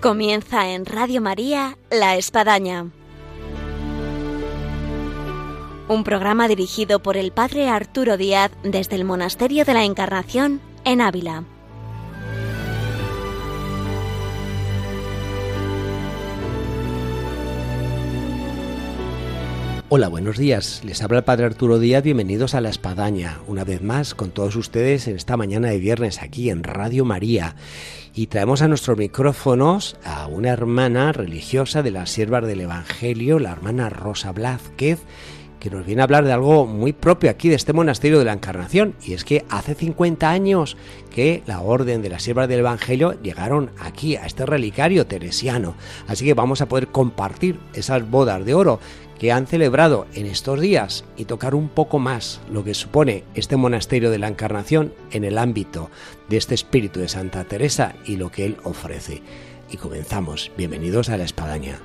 Comienza en Radio María La Espadaña. Un programa dirigido por el Padre Arturo Díaz desde el Monasterio de la Encarnación en Ávila. Hola, buenos días. Les habla el Padre Arturo Díaz. Bienvenidos a La Espadaña. Una vez más con todos ustedes en esta mañana de viernes aquí en Radio María y traemos a nuestros micrófonos a una hermana religiosa de las siervas del Evangelio, la hermana Rosa Blázquez, que nos viene a hablar de algo muy propio aquí de este monasterio de la Encarnación, y es que hace 50 años que la orden de las siervas del Evangelio llegaron aquí, a este relicario teresiano. Así que vamos a poder compartir esas bodas de oro que han celebrado en estos días y tocar un poco más lo que supone este monasterio de la Encarnación en el ámbito de este espíritu de Santa Teresa y lo que él ofrece. Y comenzamos. Bienvenidos a la Espadaña.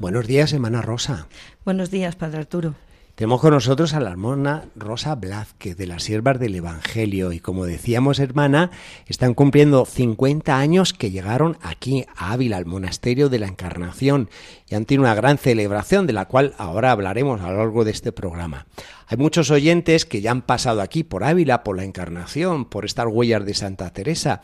Buenos días, hermana Rosa. Buenos días, Padre Arturo. Tenemos con nosotros a la hermana Rosa Blázquez de las Siervas del Evangelio y como decíamos hermana, están cumpliendo 50 años que llegaron aquí a Ávila, al Monasterio de la Encarnación y han tenido una gran celebración de la cual ahora hablaremos a lo largo de este programa. Hay muchos oyentes que ya han pasado aquí por Ávila, por la Encarnación, por estas huellas de Santa Teresa.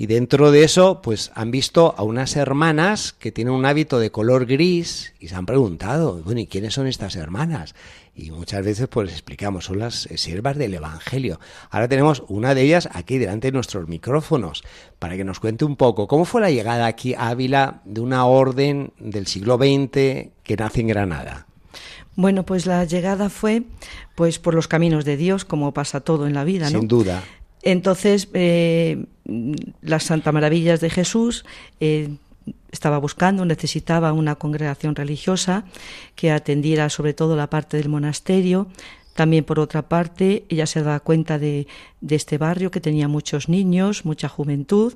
Y dentro de eso, pues han visto a unas hermanas que tienen un hábito de color gris y se han preguntado, bueno, ¿y quiénes son estas hermanas? Y muchas veces pues les explicamos, son las siervas del Evangelio. Ahora tenemos una de ellas aquí delante de nuestros micrófonos para que nos cuente un poco cómo fue la llegada aquí a Ávila de una orden del siglo XX que nace en Granada. Bueno, pues la llegada fue pues por los caminos de Dios, como pasa todo en la vida, ¿no? Sin duda. Entonces, eh, las Santa Maravillas de Jesús eh, estaba buscando, necesitaba una congregación religiosa que atendiera sobre todo la parte del monasterio. También, por otra parte, ella se da cuenta de, de este barrio que tenía muchos niños, mucha juventud.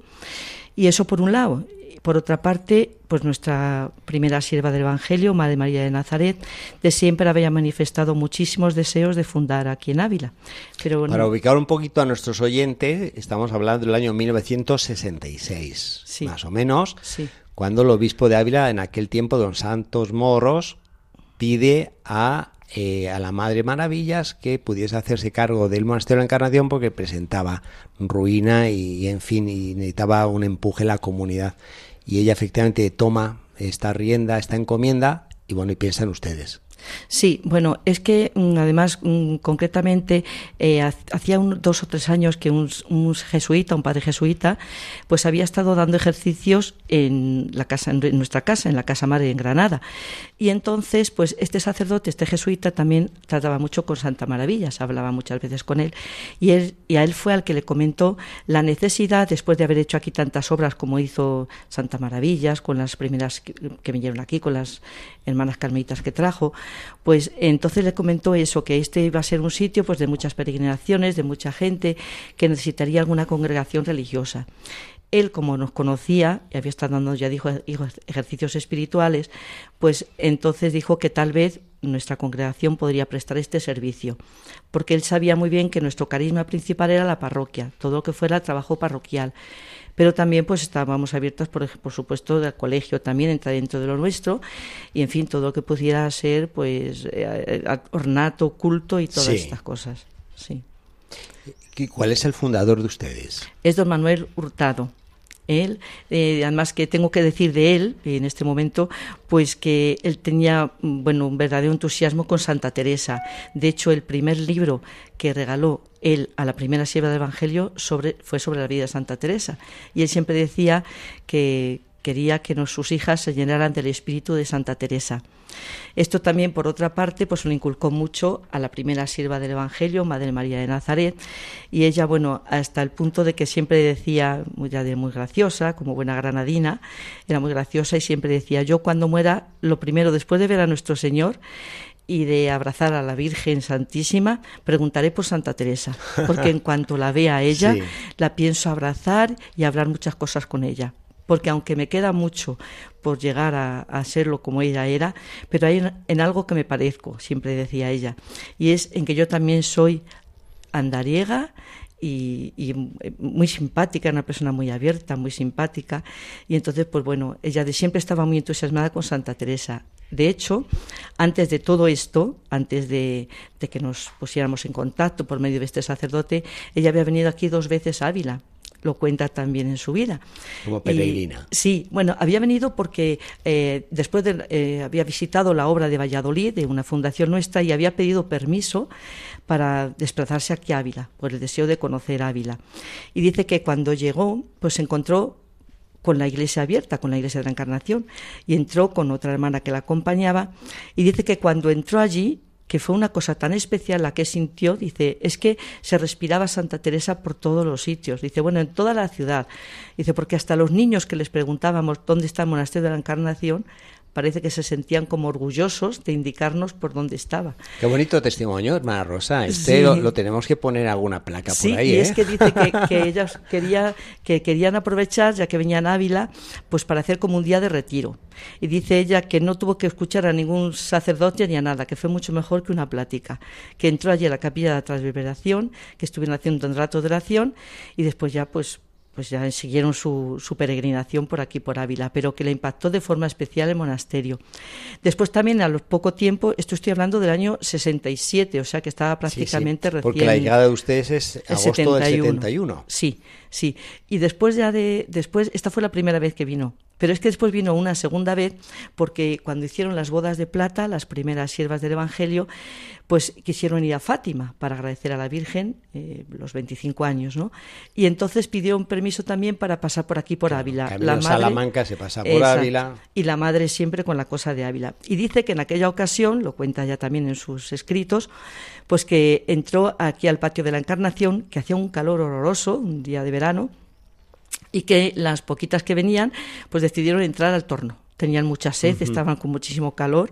Y eso por un lado. Por otra parte, pues nuestra primera sierva del Evangelio, Madre María de Nazaret, de siempre había manifestado muchísimos deseos de fundar aquí en Ávila. Pero Para ubicar un poquito a nuestros oyentes, estamos hablando del año 1966, más o menos, cuando el obispo de Ávila, en aquel tiempo, don Santos Moros, pide a eh, a la Madre Maravillas que pudiese hacerse cargo del monasterio de la Encarnación porque presentaba ruina y, en fin, y necesitaba un empuje en la comunidad y ella efectivamente toma esta rienda, esta encomienda y bueno, y piensan ustedes. Sí, bueno, es que mm, además mm, concretamente eh, hacía dos o tres años que un, jesuita, un padre jesuita, pues había estado dando ejercicios en la casa, en nuestra casa, en la casa madre en Granada, y entonces, pues este sacerdote, este jesuita, también trataba mucho con Santa Maravillas, hablaba muchas veces con él, y él y a él fue al que le comentó la necesidad, después de haber hecho aquí tantas obras como hizo Santa Maravillas, con las primeras que, que vinieron aquí, con las hermanas carmelitas que trajo, pues entonces le comentó eso, que este iba a ser un sitio pues de muchas peregrinaciones, de mucha gente, que necesitaría alguna congregación religiosa. Él, como nos conocía, y había estado dando, ya dijo, ejercicios espirituales, pues entonces dijo que tal vez nuestra congregación podría prestar este servicio, porque él sabía muy bien que nuestro carisma principal era la parroquia, todo lo que fuera trabajo parroquial pero también pues estábamos abiertas, por, por supuesto, del colegio también entra dentro de lo nuestro y, en fin, todo lo que pudiera ser pues eh, eh, ornato, culto y todas estas cosas. Sí. ¿Cuál es el fundador de ustedes? Es don Manuel Hurtado él, eh, además que tengo que decir de él en este momento, pues que él tenía bueno un verdadero entusiasmo con Santa Teresa. De hecho, el primer libro que regaló él a la primera sierva del Evangelio sobre, fue sobre la vida de Santa Teresa. Y él siempre decía que quería que sus hijas se llenaran del espíritu de Santa Teresa. Esto también, por otra parte, pues lo inculcó mucho a la primera sierva del Evangelio, Madre María de Nazaret, y ella, bueno, hasta el punto de que siempre decía, muy, muy graciosa, como buena granadina, era muy graciosa y siempre decía, yo cuando muera, lo primero, después de ver a nuestro Señor, y de abrazar a la Virgen Santísima, preguntaré por Santa Teresa, porque en cuanto la vea a ella, la pienso abrazar y hablar muchas cosas con ella porque aunque me queda mucho por llegar a, serlo como ella era, pero hay en, algo que me parezco, siempre decía ella, y es en que yo también soy andariega y, y, muy simpática, una persona muy abierta, muy simpática. Y entonces, pues bueno, ella de siempre estaba muy entusiasmada con Santa Teresa. De hecho, antes de todo esto, antes de, de que nos pusiéramos en contacto por medio de este sacerdote, ella había venido aquí dos veces a Ávila lo cuenta también en su vida. Como peregrina. sí, bueno, había venido porque eh, después de, eh, había visitado la obra de Valladolid, de una fundación nuestra, y había pedido permiso para desplazarse aquí a Ávila, por el deseo de conocer Ávila. Y dice que cuando llegó, pues se encontró con la iglesia abierta, con la iglesia de la Encarnación, y entró con otra hermana que la acompañaba, y dice que cuando entró allí, que fue una cosa tan especial la que sintió, dice, es que se respiraba Santa Teresa por todos los sitios, dice, bueno, en toda la ciudad, dice, porque hasta los niños que les preguntábamos dónde está el monasterio de la Encarnación, parece que se sentían como orgullosos de indicarnos por dónde estaba. Qué bonito testimonio, hermana Rosa. Este lo, tenemos que poner alguna placa por ahí. Y ¿eh? es que dice que, ellas quería, que querían aprovechar, ya que venían a Ávila, pues para hacer como un día de retiro. Y dice ella que no tuvo que escuchar a ningún sacerdote ni a nada, que fue mucho mejor que una plática. Que entró allí a la capilla de la transverberación, que estuvieron haciendo un rato de oración y después ya pues pues ya siguieron su, su, peregrinación por aquí, por Ávila, pero que le impactó de forma especial el monasterio. Después también, a los poco tiempo, esto estoy hablando del año 67, o sea que estaba prácticamente recién. Porque la llegada de ustedes es agosto del 71. Sí, sí. Y después ya de, después, esta fue la primera vez que vino pero es que después vino una segunda vez porque cuando hicieron las bodas de plata, las primeras siervas del Evangelio, pues quisieron ir a Fátima para agradecer a la Virgen eh, los 25 años, ¿no? Y entonces pidió un permiso también para pasar por aquí, por Ávila. La madre, Salamanca se pasa por Ávila. Y la madre siempre con la cosa de Ávila. Y dice que en aquella ocasión, lo cuenta ya también en sus escritos, pues que entró aquí al patio de la Encarnación, que hacía un calor horroroso, un día de verano, y que las poquitas que venían pues decidieron entrar al torno tenían mucha sed, estaban con muchísimo calor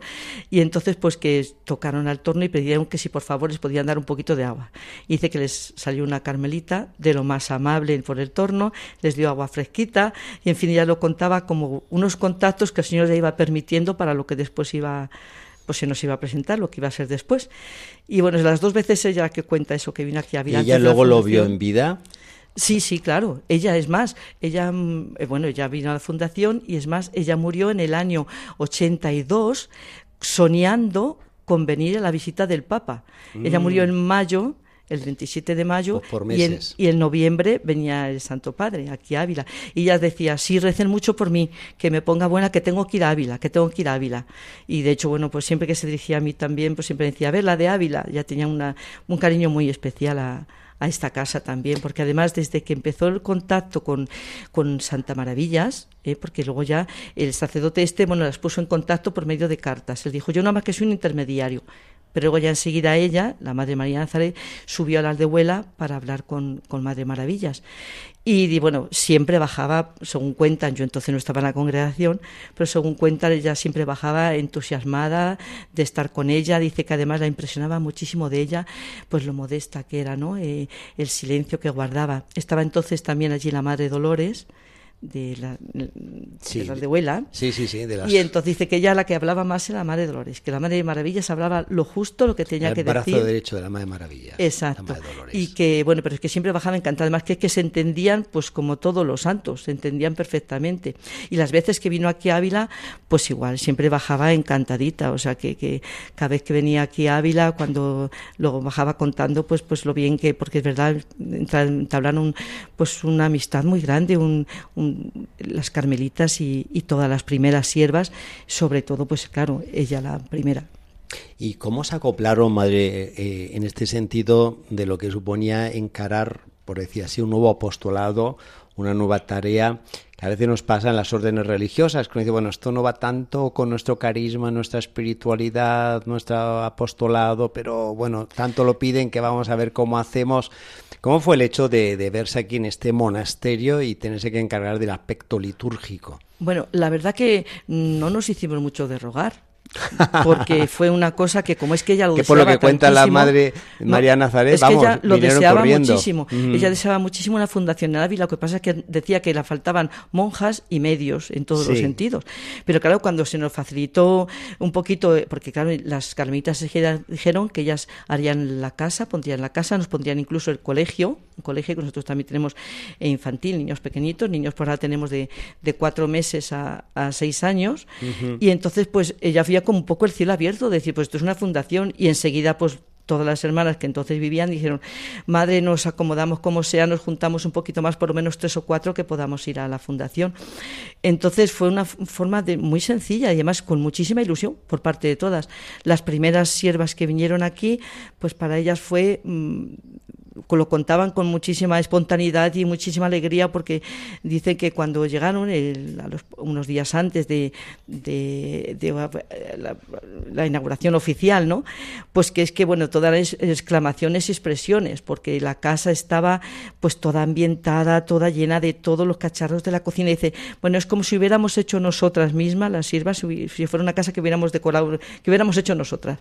y entonces pues que tocaron al torno y pidieron que si por favor les podían dar un poquito de agua. Y dice que les salió una carmelita de lo más amable por el torno, les dio agua fresquita y en fin ya lo contaba como unos contactos que el Señor le iba permitiendo para lo que después iba pues se nos iba a presentar lo que iba a ser después. Y bueno, las dos veces ella que cuenta eso que vino aquí a ¿Y ella luego lo vio en vida? Sí, sí, claro. Ella es más, ella, mm, eh, bueno, ella vino a la fundación y es más, ella murió en el año 82 soñando con venir a la visita del Papa. Ella murió mm. en mayo el 27 de mayo pues y, en, y, en, noviembre venía el Santo Padre aquí a Ávila y ella decía sí recen mucho por mí que me ponga buena que tengo que ir a Ávila que tengo que ir a Ávila y de hecho bueno pues siempre que se dirigía a mí también pues siempre decía a ver la de Ávila ya tenía una, un cariño muy especial a, a esta casa también, porque además desde que empezó el contacto con, con Santa Maravillas, eh, porque luego ya el sacerdote este, bueno, las puso en contacto por medio de cartas. Él dijo, yo nada más que soy un intermediario. Pero luego ya enseguida ella, la Madre María Nazaret, subió a la aldehuela para hablar con, con Madre Maravillas. Y, bueno, siempre bajaba, según cuentan, yo entonces no estaba en la congregación, pero según cuentan, ella siempre bajaba entusiasmada de estar con ella. Dice que además la impresionaba muchísimo de ella, pues lo modesta que era, ¿no? Eh, el silencio que guardaba. Estaba entonces también allí la Madre Dolores, de la, de la abuela. Sí, sí, sí. Y entonces dice que ella la que hablaba más era la Madre Dolores, que la Madre de Maravillas hablaba lo justo, lo que tenía que decir. El brazo derecho de la Madre Maravillas. Exacto. Y que, bueno, pero es que siempre bajaba encantada. Además, que es que se entendían, pues como todos los santos, se entendían perfectamente. Y las veces que vino aquí a Ávila, pues igual, siempre bajaba encantadita. O sea, que, que cada vez que venía aquí a Ávila, cuando luego bajaba contando, pues, pues lo bien que, porque es verdad, entablaron pues una amistad muy grande, un las carmelitas y, todas las primeras siervas, sobre todo, pues claro, ella la primera. ¿Y cómo se acoplaron, madre, eh, en este sentido de lo que suponía encarar, por decir así, un nuevo apostolado, una nueva tarea que a veces nos pasa en las órdenes religiosas, que uno dice, bueno, esto no va tanto con nuestro carisma, nuestra espiritualidad, nuestro apostolado, pero bueno, tanto lo piden que vamos a ver cómo hacemos. ¿Cómo fue el hecho de, verse aquí en este monasterio y tenerse que encargar del aspecto litúrgico? Bueno, la verdad que no nos hicimos mucho de rogar porque fue una cosa que como es que ella lo que deseaba por lo que cuenta la madre María Nazaret, es que ella lo deseaba muchísimo. Ella deseaba muchísimo una fundación en Ávila, lo que pasa es que decía que le faltaban monjas y medios en todos los sentidos. Pero claro, cuando se nos facilitó un poquito, porque claro, las carmelitas dijeron que ellas harían la casa, pondrían la casa, nos pondrían incluso el colegio, un colegio que nosotros también tenemos infantil, niños pequeñitos, niños por ahora tenemos de, de cuatro meses a, a seis años, y entonces pues ella había como un poco el cielo abierto, de decir, pues esto es una fundación, y enseguida pues todas las hermanas que entonces vivían dijeron, madre, nos acomodamos como sea, nos juntamos un poquito más, por lo menos tres o cuatro, que podamos ir a la fundación. Entonces fue una forma de, muy sencilla y además con muchísima ilusión por parte de todas. Las primeras siervas que vinieron aquí, pues para ellas fue mm, lo contaban con muchísima espontaneidad y muchísima alegría porque dicen que cuando llegaron unos días antes de, la, inauguración oficial, ¿no? Pues que es que bueno todas las exclamaciones y expresiones porque la casa estaba pues toda ambientada, toda llena de todos los cacharros de la cocina. Dice bueno es como si hubiéramos hecho nosotras mismas las sirvas si fuera una casa que hubiéramos decorado, que hubiéramos hecho nosotras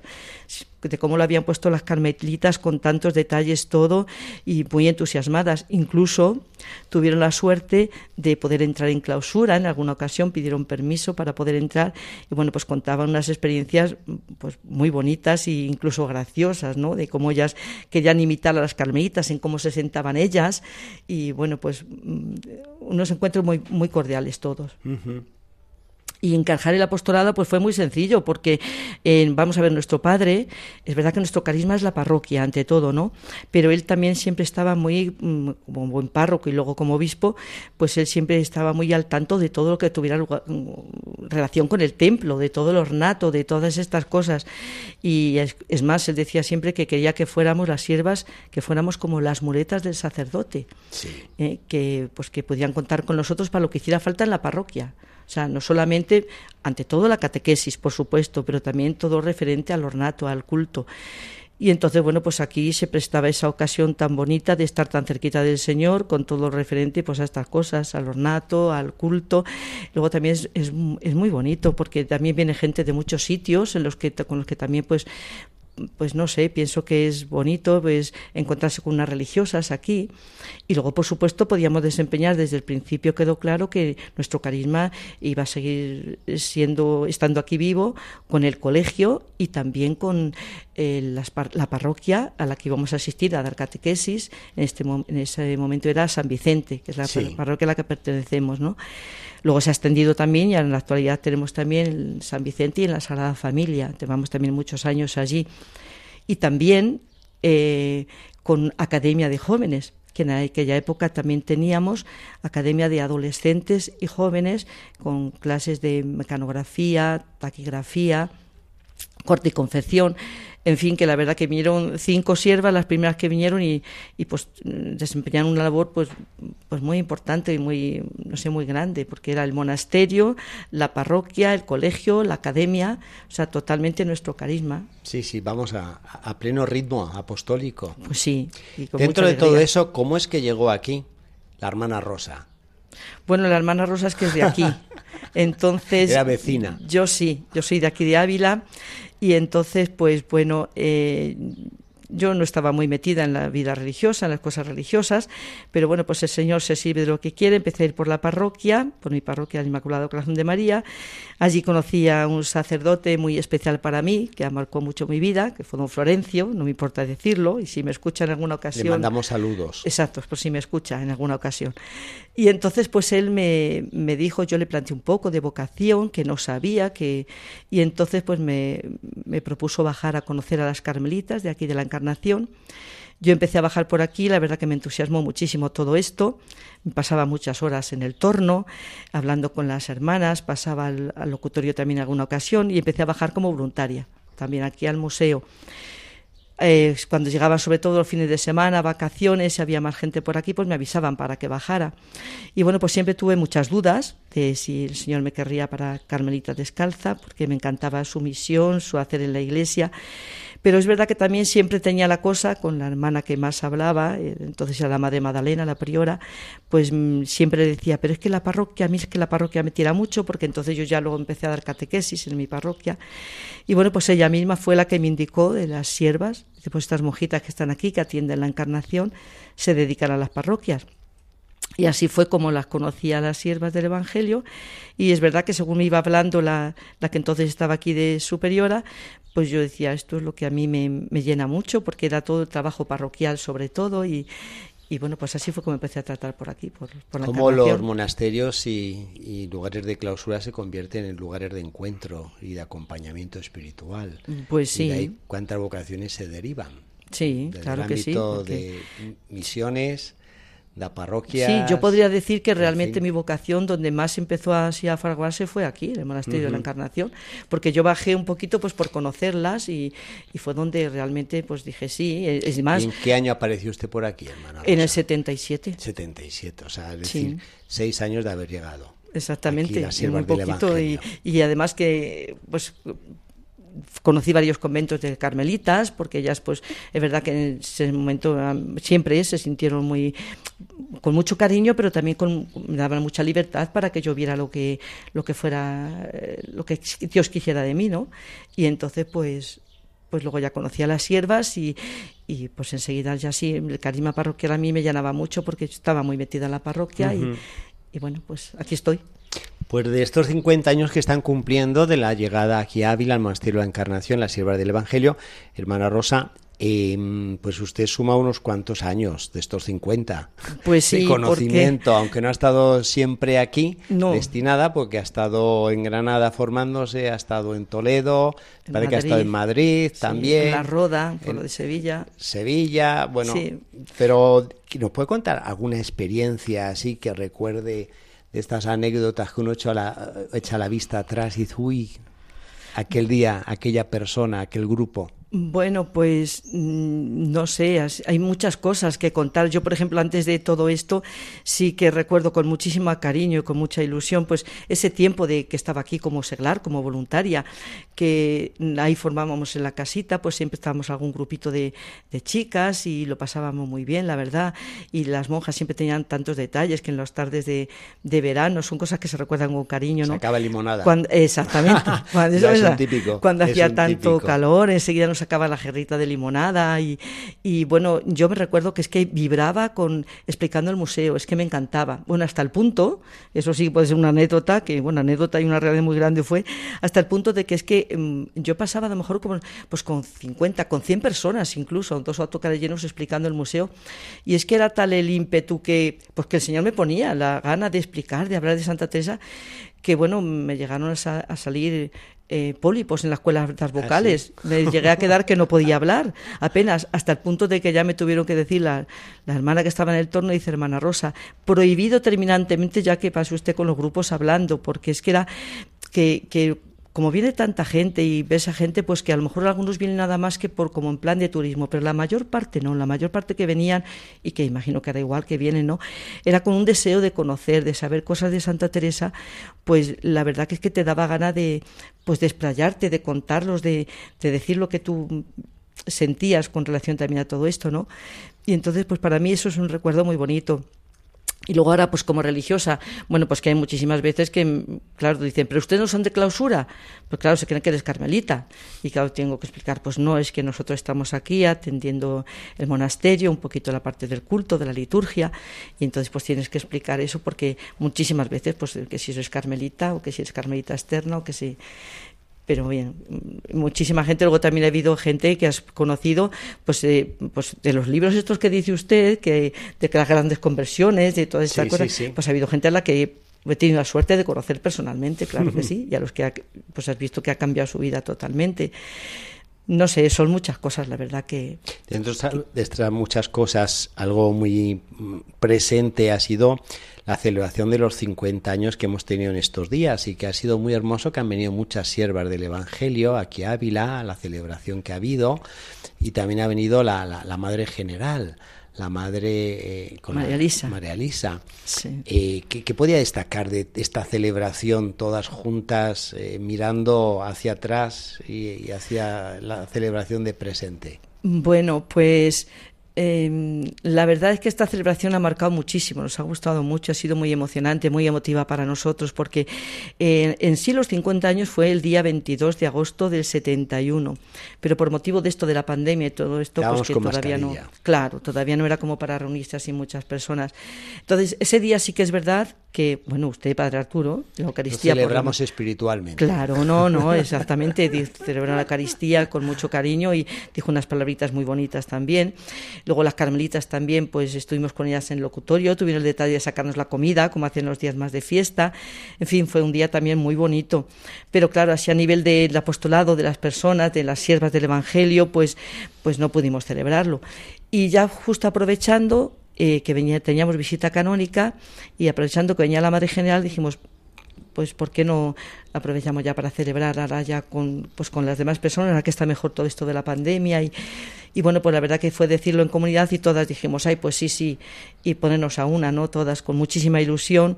de cómo lo habían puesto las carmelitas con tantos detalles todo y muy entusiasmadas. Incluso tuvieron la suerte de poder entrar en clausura en alguna ocasión, pidieron permiso para poder entrar y bueno, pues contaban unas experiencias pues muy bonitas e incluso graciosas, ¿no? De cómo ellas querían imitar a las carmelitas, en cómo se sentaban ellas y bueno, pues mm, unos encuentros muy muy cordiales todos. Y encajar el apostolado pues fue muy sencillo, porque eh, vamos a ver, nuestro padre, es verdad que nuestro carisma es la parroquia ante todo, ¿no? Pero él también siempre estaba muy, mm, como buen párroco y luego como obispo, pues él siempre estaba muy al tanto de todo lo que tuviera mm, relación con el templo, de todo el ornato, de todas estas cosas. Y es, más, él decía siempre que quería que fuéramos las siervas, que fuéramos como las muletas del sacerdote, eh, que pues que podían contar con nosotros para lo que hiciera falta en la parroquia. O sea, no solamente, ante todo la catequesis, por supuesto, pero también todo referente al ornato, al culto. Y entonces, bueno, pues aquí se prestaba esa ocasión tan bonita de estar tan cerquita del Señor, con todo referente pues a estas cosas, al ornato, al culto. Luego también es, es, es muy bonito porque también viene gente de muchos sitios en los que, con los que también pues pues no sé, pienso que es bonito pues, encontrarse con unas religiosas aquí. Y luego, por supuesto, podíamos desempeñar desde el principio, quedó claro que nuestro carisma iba a seguir siendo, estando aquí vivo con el colegio y también con eh, la parroquia a la que íbamos a asistir a dar catequesis. En, este, en ese momento era San Vicente, que es la parroquia a la que pertenecemos, ¿no? Luego se ha extendido también y en la actualidad tenemos también en San Vicente y en la Sagrada Familia. Llevamos también muchos años allí. Y también eh, con Academia de Jóvenes, que en aquella época también teníamos Academia de Adolescentes y Jóvenes con clases de mecanografía, taquigrafía, corte y confección en fin, que la verdad que vinieron cinco siervas, las primeras que vinieron y, y pues desempeñaron una labor pues, pues muy importante y muy, no sé, muy grande, porque era el monasterio, la parroquia, el colegio, la academia, o sea, totalmente nuestro carisma. Sí, sí, vamos a, a pleno ritmo apostólico. Pues sí. Dentro de todo eso, ¿cómo es que llegó aquí la hermana Rosa? Bueno, la hermana Rosa es que es de aquí. Entonces. Era vecina. Yo sí, yo soy de aquí de Ávila y entonces, pues bueno, eh, yo no estaba muy metida en la vida religiosa, en las cosas religiosas, pero bueno, pues el Señor se sirve de lo que quiere. Empecé a ir por la parroquia, por mi parroquia del Inmaculado Corazón de María. Allí conocí a un sacerdote muy especial para mí, que marcó mucho mi vida, que fue don Florencio, no me importa decirlo, y si me escucha en alguna ocasión... Le mandamos saludos. Exacto, por si me escucha en alguna ocasión. Y entonces, pues él me, me dijo, yo le planteé un poco de vocación, que no sabía, que... Y entonces, pues me, me propuso bajar a conocer a las carmelitas de aquí de la Encarnación nación. Yo empecé a bajar por aquí, la verdad que me entusiasmó muchísimo todo esto. Pasaba muchas horas en el torno, hablando con las hermanas, pasaba al, locutorio también alguna ocasión y empecé a bajar como voluntaria, también aquí al museo. Eh, cuando llegaba sobre todo los fines de semana, vacaciones, si había más gente por aquí, pues me avisaban para que bajara. Y bueno, pues siempre tuve muchas dudas, de si el Señor me querría para Carmelita Descalza, porque me encantaba su misión, su hacer en la iglesia. Pero es verdad que también siempre tenía la cosa con la hermana que más hablaba, eh, entonces era la madre Madalena, la priora, pues mm, siempre decía, pero es que la parroquia, a mí es que la parroquia me tira mucho, porque entonces yo ya luego empecé a dar catequesis en mi parroquia. Y bueno, pues ella misma fue la que me indicó de las siervas, pues estas monjitas que están aquí, que atienden la encarnación, se dedican a las parroquias. Y así fue como las conocía las siervas del Evangelio. Y es verdad que según me iba hablando la, la que entonces estaba aquí de superiora, pues yo decía, esto es lo que a mí me, me llena mucho, porque era todo el trabajo parroquial sobre todo. Y, y bueno, pues así fue como empecé a tratar por aquí, por, por la Cómo los monasterios y, y, lugares de clausura se convierten en lugares de encuentro y de acompañamiento espiritual. Pues sí. Y de ahí cuántas vocaciones se derivan. Sí, Desde claro el que sí. ámbito porque- de misiones, la parroquia. Sí, yo podría decir que en realmente mi vocación donde más empezó así a fraguarse fue aquí, en el monasterio de la. Encarnación, porque yo bajé un poquito pues por conocerlas y, y fue donde realmente pues dije sí, es es más, ¿Y ¿En qué año apareció usted por aquí, hermana? en el Rosa? 77. 77, o sea, es Sí. decir, seis años de haber llegado. Exactamente, Aquí poquito y, y además que pues conocí varios conventos de carmelitas porque ellas pues es verdad que en ese momento am, siempre se sintieron muy con mucho cariño pero también con me daban mucha libertad para que yo viera lo que lo que fuera eh, lo que Dios quisiera de mí no y entonces pues pues luego ya conocí a las siervas y, y pues enseguida ya sí, el carisma parroquial a mí me llenaba mucho porque estaba muy metida en la parroquia y, y bueno, pues aquí estoy. Pues de estos 50 años que están cumpliendo de la llegada aquí a Ávila, al Monasterio de la Encarnación, la sierva del Evangelio, hermana Rosa, eh, pues usted suma unos cuantos años de estos 50. Pues sí, de conocimiento, aunque no ha estado siempre aquí No. destinada, porque ha estado en Granada formándose, ha estado en Toledo, En parece que ha estado en Madrid sí, también. en La Roda, por en- lo de Sevilla. Sevilla, bueno, Sí. pero ¿nos puede contar alguna experiencia así que recuerde de estas anécdotas que uno echa la, echa la vista atrás y dice, uy, aquel día, aquella persona, aquel grupo? Bueno, pues mm, no sé, hay muchas cosas que contar. Yo, por ejemplo, antes de todo esto, sí que recuerdo con muchísimo cariño y con mucha ilusión, pues ese tiempo de que estaba aquí como seglar, como voluntaria, que ahí formábamos en la casita, pues siempre estábamos algún grupito de, de chicas y lo pasábamos muy bien, la verdad. Y las monjas siempre tenían tantos detalles que en las tardes de, de verano son cosas que se recuerdan con cariño, ¿no? Sacaba limonada. Cuando- exactamente. Cuando, Ya es un ¿verdad? típico, Cuando es hacía un tanto típico. calor, enseguida nos sacaba la jerrita de limonada y, y bueno, yo me recuerdo que es que vibraba con explicando el museo, es que me encantaba. Bueno, hasta el punto, eso sí puede ser una anécdota, que bueno, anécdota y una realidad muy grande fue, hasta el punto de que es que mm, yo pasaba a lo mejor como, pues con 50, con 100 personas incluso, dos autocares llenos explicando el museo, y es que era tal el ímpetu que, pues que el Señor me ponía la gana de explicar, de hablar de Santa Teresa, que bueno, me llegaron a, sa- a salir eh, pólipos en las cuerdas vocales. Me llegué a quedar que no podía hablar, apenas, hasta el punto de que ya me tuvieron que decir la, la hermana que estaba en el torno, dice hermana Rosa, prohibido terminantemente ya que pase usted con los grupos hablando, porque es que era que, que como viene tanta gente y ves a gente, pues que a lo mejor algunos vienen nada más que por como en plan de turismo, pero la mayor parte no, la mayor parte que venían, y que imagino que era igual que vienen, ¿no? Era con un deseo de conocer, de saber cosas de Santa Teresa, pues la verdad que es que te daba gana de, pues de explayarte, de contarlos, de, de decir lo que tú sentías con relación también a todo esto, ¿no? Y entonces, pues para mí eso es un recuerdo muy bonito. Y luego ahora, pues como religiosa, bueno, pues que hay muchísimas veces que, claro, dicen, pero ustedes no son de clausura. Pues claro, se creen que eres carmelita. Y claro, tengo que explicar, pues no, es que nosotros estamos aquí atendiendo el monasterio, un poquito la parte del culto, de la liturgia. Y entonces, pues tienes que explicar eso porque muchísimas veces, pues que si eres carmelita o que si eres carmelita externa o que si pero bien, muchísima gente, luego también ha habido gente que has conocido, pues, eh, pues de los libros estos que dice usted, que de que las grandes conversiones, de todas estas Sí, cosas, sí, sí. pues ha habido gente a la que he tenido la suerte de conocer personalmente, claro que sí, y a los que ha- pues has visto que ha cambiado su vida totalmente. No sé, son muchas cosas, la verdad que Dentro de estas muchas cosas, algo muy mm, presente ha sido la celebración de los 50 años que hemos tenido en estos días y que ha sido muy hermoso que han venido muchas siervas del Evangelio aquí a Ávila, a la celebración que ha habido y también ha venido la, la- la Madre General, la madre eh, María Elisa. María Elisa. Eh, ¿qué, podía destacar de esta celebración todas juntas eh, mirando hacia atrás y, y hacia la celebración de presente? Bueno, pues eh, la verdad es que esta celebración ha marcado muchísimo, nos ha gustado mucho, ha sido muy emocionante, muy emotiva para nosotros, porque eh, en sí los 50 años fue el día 22 de agosto del 71, pero por motivo de esto de la pandemia y todo esto, pues que todavía no, claro, todavía no era como para reunirse así muchas personas. Entonces, ese día sí que es verdad que, bueno, usted, Padre Arturo, la Eucaristía... Lo celebramos espiritualmente. Claro, no, no, exactamente, celebró la Eucaristía con mucho cariño y dijo unas palabritas muy bonitas también. Luego las carmelitas también, pues estuvimos con ellas en locutorio, tuvieron el detalle de sacarnos la comida, como hacen los días más de fiesta. En fin, fue un día también muy bonito. Pero claro, así a nivel del apostolado, de las personas, de las siervas del Evangelio, pues, pues no pudimos celebrarlo. Y ya justo aprovechando, eh, que venía, teníamos visita canónica y aprovechando que venía la Madre General dijimos, pues ¿por qué no aprovechamos ya para celebrar ahora ya con, pues, con las demás personas, ahora que está mejor todo esto de la pandemia y, y bueno, pues la verdad que fue decirlo en comunidad y todas dijimos, ay, pues sí, sí, y ponernos a una, ¿no? Todas con muchísima ilusión,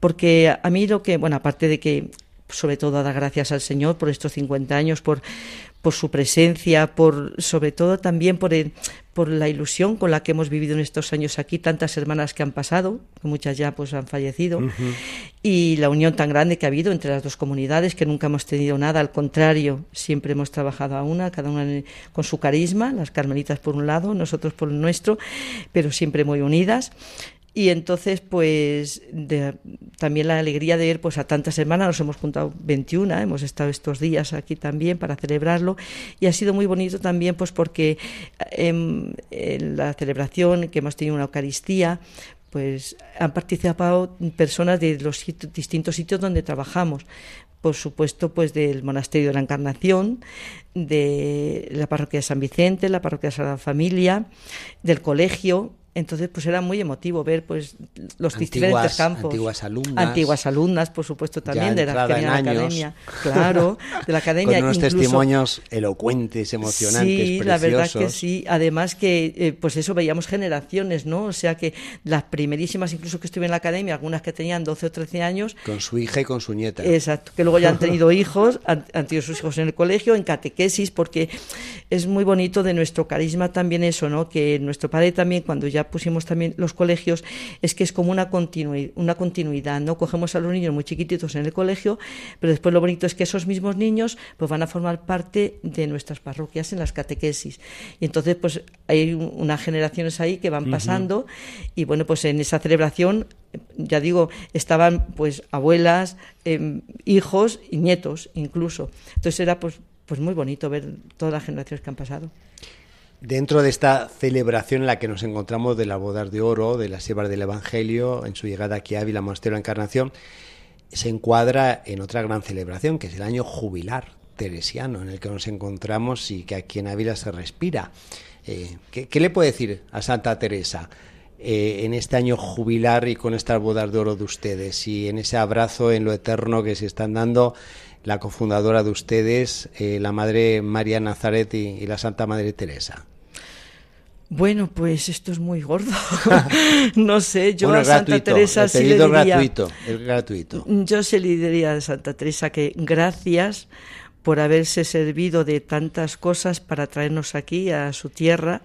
porque a mí lo que, bueno, aparte de que sobre todo dar gracias al Señor por estos 50 años, por, por su presencia, por sobre todo también por, por la ilusión con la que hemos vivido en estos años aquí, tantas hermanas que han pasado, que muchas ya pues han fallecido, y la unión tan grande que ha habido entre las dos comunidades, que nunca hemos tenido nada, al contrario, siempre hemos trabajado a una, cada una con su carisma, las carmelitas por un lado, nosotros por el nuestro, pero siempre muy unidas. Y entonces, pues también la alegría de ver pues a tantas semanas, nos hemos juntado 21, hemos estado estos días aquí también para celebrarlo. Y ha sido muy bonito también pues porque em, en, la celebración que hemos tenido una Eucaristía, pues han participado personas de los distintos sitios donde trabajamos. Por supuesto, pues del Monasterio de la Encarnación, de la Parroquia de San Vicente, la Parroquia de Sagrada Familia, del colegio, entonces, pues era muy emotivo ver pues los diferentes campos. Antiguas alumnas. Antiguas alumnas, por supuesto, también de la, academia. Claro, de la academia. Con unos testimonios elocuentes, emocionantes, Sí, la verdad que sí. Además que, eh, pues eso, veíamos generaciones, ¿no? O sea que las primerísimas, incluso que estuve en la academia, algunas que tenían 12 o 13 años. Con su hija y con su nieta. Exacto, que luego ya han tenido hijos, han, han tenido sus hijos en el colegio, en catequesis, porque es muy bonito de nuestro carisma también eso, ¿no? Que nuestro padre también, cuando ya pusimos también los colegios, es que es como una, una continuidad, ¿no? Cogemos a los niños muy chiquititos en el colegio, pero después lo bonito es que esos mismos niños pues van a formar parte de nuestras parroquias en las catequesis. Y entonces pues hay unas generaciones ahí que van pasando y bueno, pues en esa celebración ya digo, estaban pues abuelas, em, hijos y nietos incluso. Entonces era pues, pues muy bonito ver todas las generaciones que han pasado. Dentro de esta celebración en la que nos encontramos de la bodas de oro, de las siervas del Evangelio, en su llegada aquí a Ávila, Monasterio de la Encarnación, se encuadra en otra gran celebración, que es el año jubilar teresiano, en el que nos encontramos y que aquí en Ávila se respira. Eh, ¿qué, le puede decir a Santa Teresa eh, en este año jubilar y con estas bodas de oro de ustedes y en ese abrazo en lo eterno que se están dando la cofundadora de ustedes, eh, la Madre María Nazaret y la Santa Madre Teresa? Bueno, pues esto es muy gordo. no sé, yo a Santa Teresa sí le diría, gratuito, es gratuito. Yo se le diría a Santa Teresa que gracias por haberse servido de tantas cosas para traernos aquí a su tierra,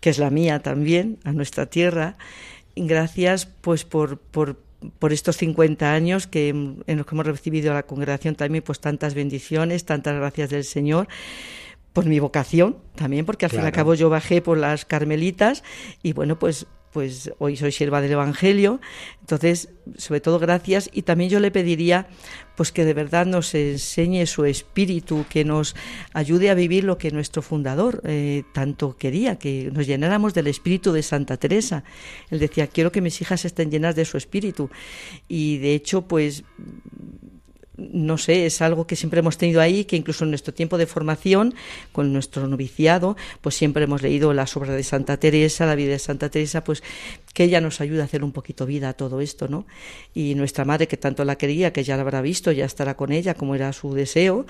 que es la mía también, a nuestra tierra. Gracias pues por, por, por estos 50 años que en los que hemos recibido a la congregación también pues tantas bendiciones, tantas gracias del Señor por mi vocación también, porque al fin y al cabo yo bajé por las carmelitas y bueno, pues pues hoy soy sierva del Evangelio, entonces, sobre todo gracias. Y también yo le pediría pues que de verdad nos enseñe su espíritu, que nos ayude a vivir lo que nuestro fundador eh, tanto quería, que nos llenáramos del espíritu de Santa Teresa. Él decía, quiero que mis hijas estén llenas de su espíritu y de hecho pues no sé, es algo que siempre hemos tenido ahí, que incluso en nuestro tiempo de formación, con nuestro noviciado, pues siempre hemos leído las obras de Santa Teresa, la vida de Santa Teresa, pues que ella nos ayuda a hacer un poquito vida a todo esto, ¿no? Y nuestra madre, que tanto la quería, que ya la habrá visto, ya estará con ella, como era su deseo,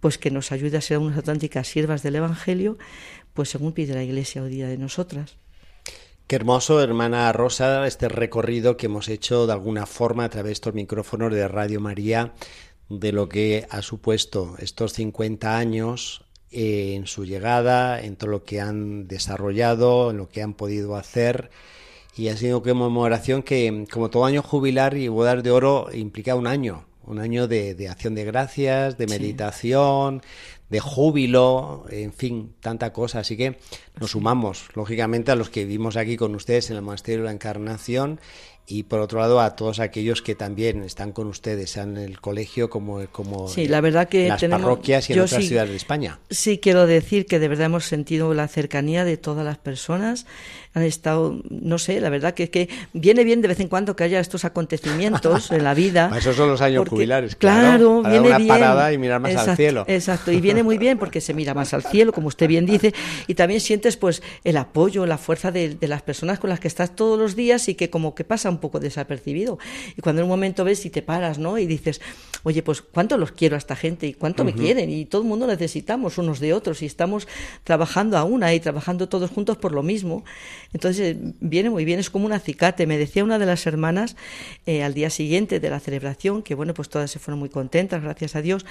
pues que nos ayude a ser unas auténticas siervas del Evangelio, pues según pide la Iglesia hoy día de nosotras. Qué hermoso, hermana Rosa, este recorrido que hemos hecho de alguna forma a través de estos micrófonos de Radio María, de lo que ha supuesto estos 50 años en su llegada, en todo lo que han desarrollado, en lo que han podido hacer. Y ha sido conmemoración que, como todo año jubilar y bodas de oro, implica un año, un año de, acción de gracias, de meditación, de júbilo, en fin, tanta cosa. Así que nos sumamos, lógicamente, a los que vivimos aquí con ustedes en el Monasterio de la Encarnación y por otro lado a todos aquellos que también están con ustedes, sean en el colegio como, como sí, la verdad que las parroquias y en otras ciudades de España. Sí, quiero decir que de verdad hemos sentido la cercanía de todas las personas han estado, no sé, la verdad que, que viene bien de vez en cuando que haya estos acontecimientos en la vida. Esos son los años jubilares, claro. claro viene una bien. parada y mirar más al cielo. Exacto, y viene muy bien porque se mira más al cielo, como usted bien dice, y también sientes pues el apoyo, la fuerza de, de las personas con las que estás todos los días y que como que pasa un poco desapercibido. Y cuando en un momento ves y te paras, ¿no? Y dices, oye, pues cuánto los quiero a esta gente y cuánto me quieren y todo el mundo necesitamos unos de otros y estamos trabajando a una y trabajando todos juntos por lo mismo. Entonces viene muy bien, es como un acicate. Me decía una de las hermanas eh, al día siguiente de la celebración, que bueno, pues todas se fueron muy contentas, gracias a Dios,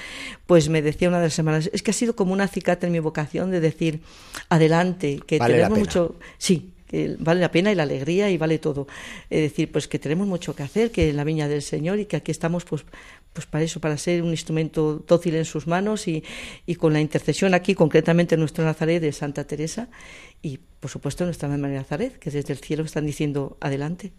pues me decía una de las hermanas, es que ha sido como un acicate en mi vocación de decir, adelante, que tenemos mucho... Sí, que vale la pena y la alegría y vale todo. Es decir, pues que tenemos mucho que hacer, que en la viña del Señor y que aquí estamos pues, pues para eso, para ser un instrumento dócil en sus manos y, y con la intercesión aquí, concretamente en nuestro Nazaret de Santa Teresa y por supuesto nuestra Madre Nazaret, que desde el cielo están diciendo adelante.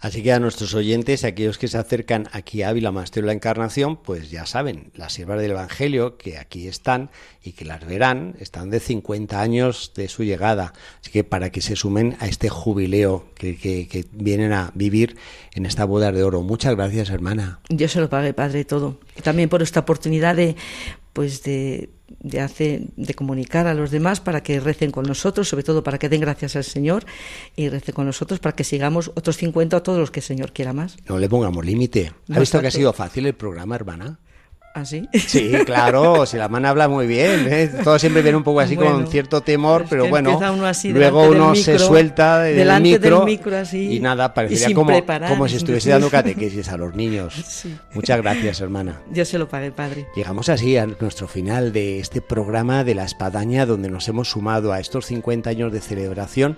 Así que a nuestros oyentes, aquellos que se acercan aquí a Ávila Maestro de la Encarnación, pues ya saben, las siervas del Evangelio que aquí están y que las verán, están de 50 años de su llegada. Así que para que se sumen a este jubileo que, que, vienen a vivir en esta boda de oro. Muchas gracias, hermana. Dios se lo pague, Padre, todo. Y también por esta oportunidad de, pues de de, hacer, de comunicar a los demás para que recen con nosotros, sobre todo para que den gracias al Señor y recen con nosotros para que sigamos otros 50 a todos los que el Señor quiera más. No le pongamos límite. ¿Ha visto que ha sido fácil el programa, hermana? ¿Ah, sí? Sí, claro, si la mano habla muy bien. ¿eh? Todo siempre viene un poco así con cierto temor, pero bueno, luego uno se suelta del micro, y nada, parecería como, como si estuviese dando catequesis a los niños. Muchas gracias, hermana. Dios se lo pague, padre. Llegamos así a nuestro final de este programa de la espadaña, donde nos hemos sumado a estos 50 años de celebración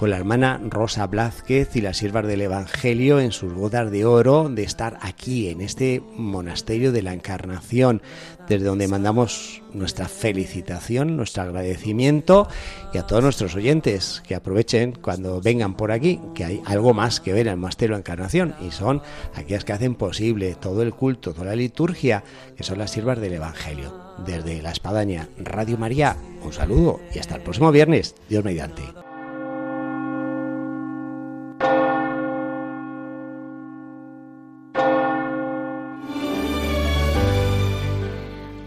con la hermana Rosa Blázquez y las siervas del Evangelio en sus bodas de oro de estar aquí en este monasterio de la Encarnación, desde donde mandamos nuestra felicitación, nuestro agradecimiento y a todos nuestros oyentes que aprovechen cuando vengan por aquí, que hay algo más que ver en el monasterio de la Encarnación y son aquellas que hacen posible todo el culto, toda la liturgia, que son las siervas del Evangelio. Desde la Espadaña Radio María, un saludo y hasta el próximo viernes, Dios mediante.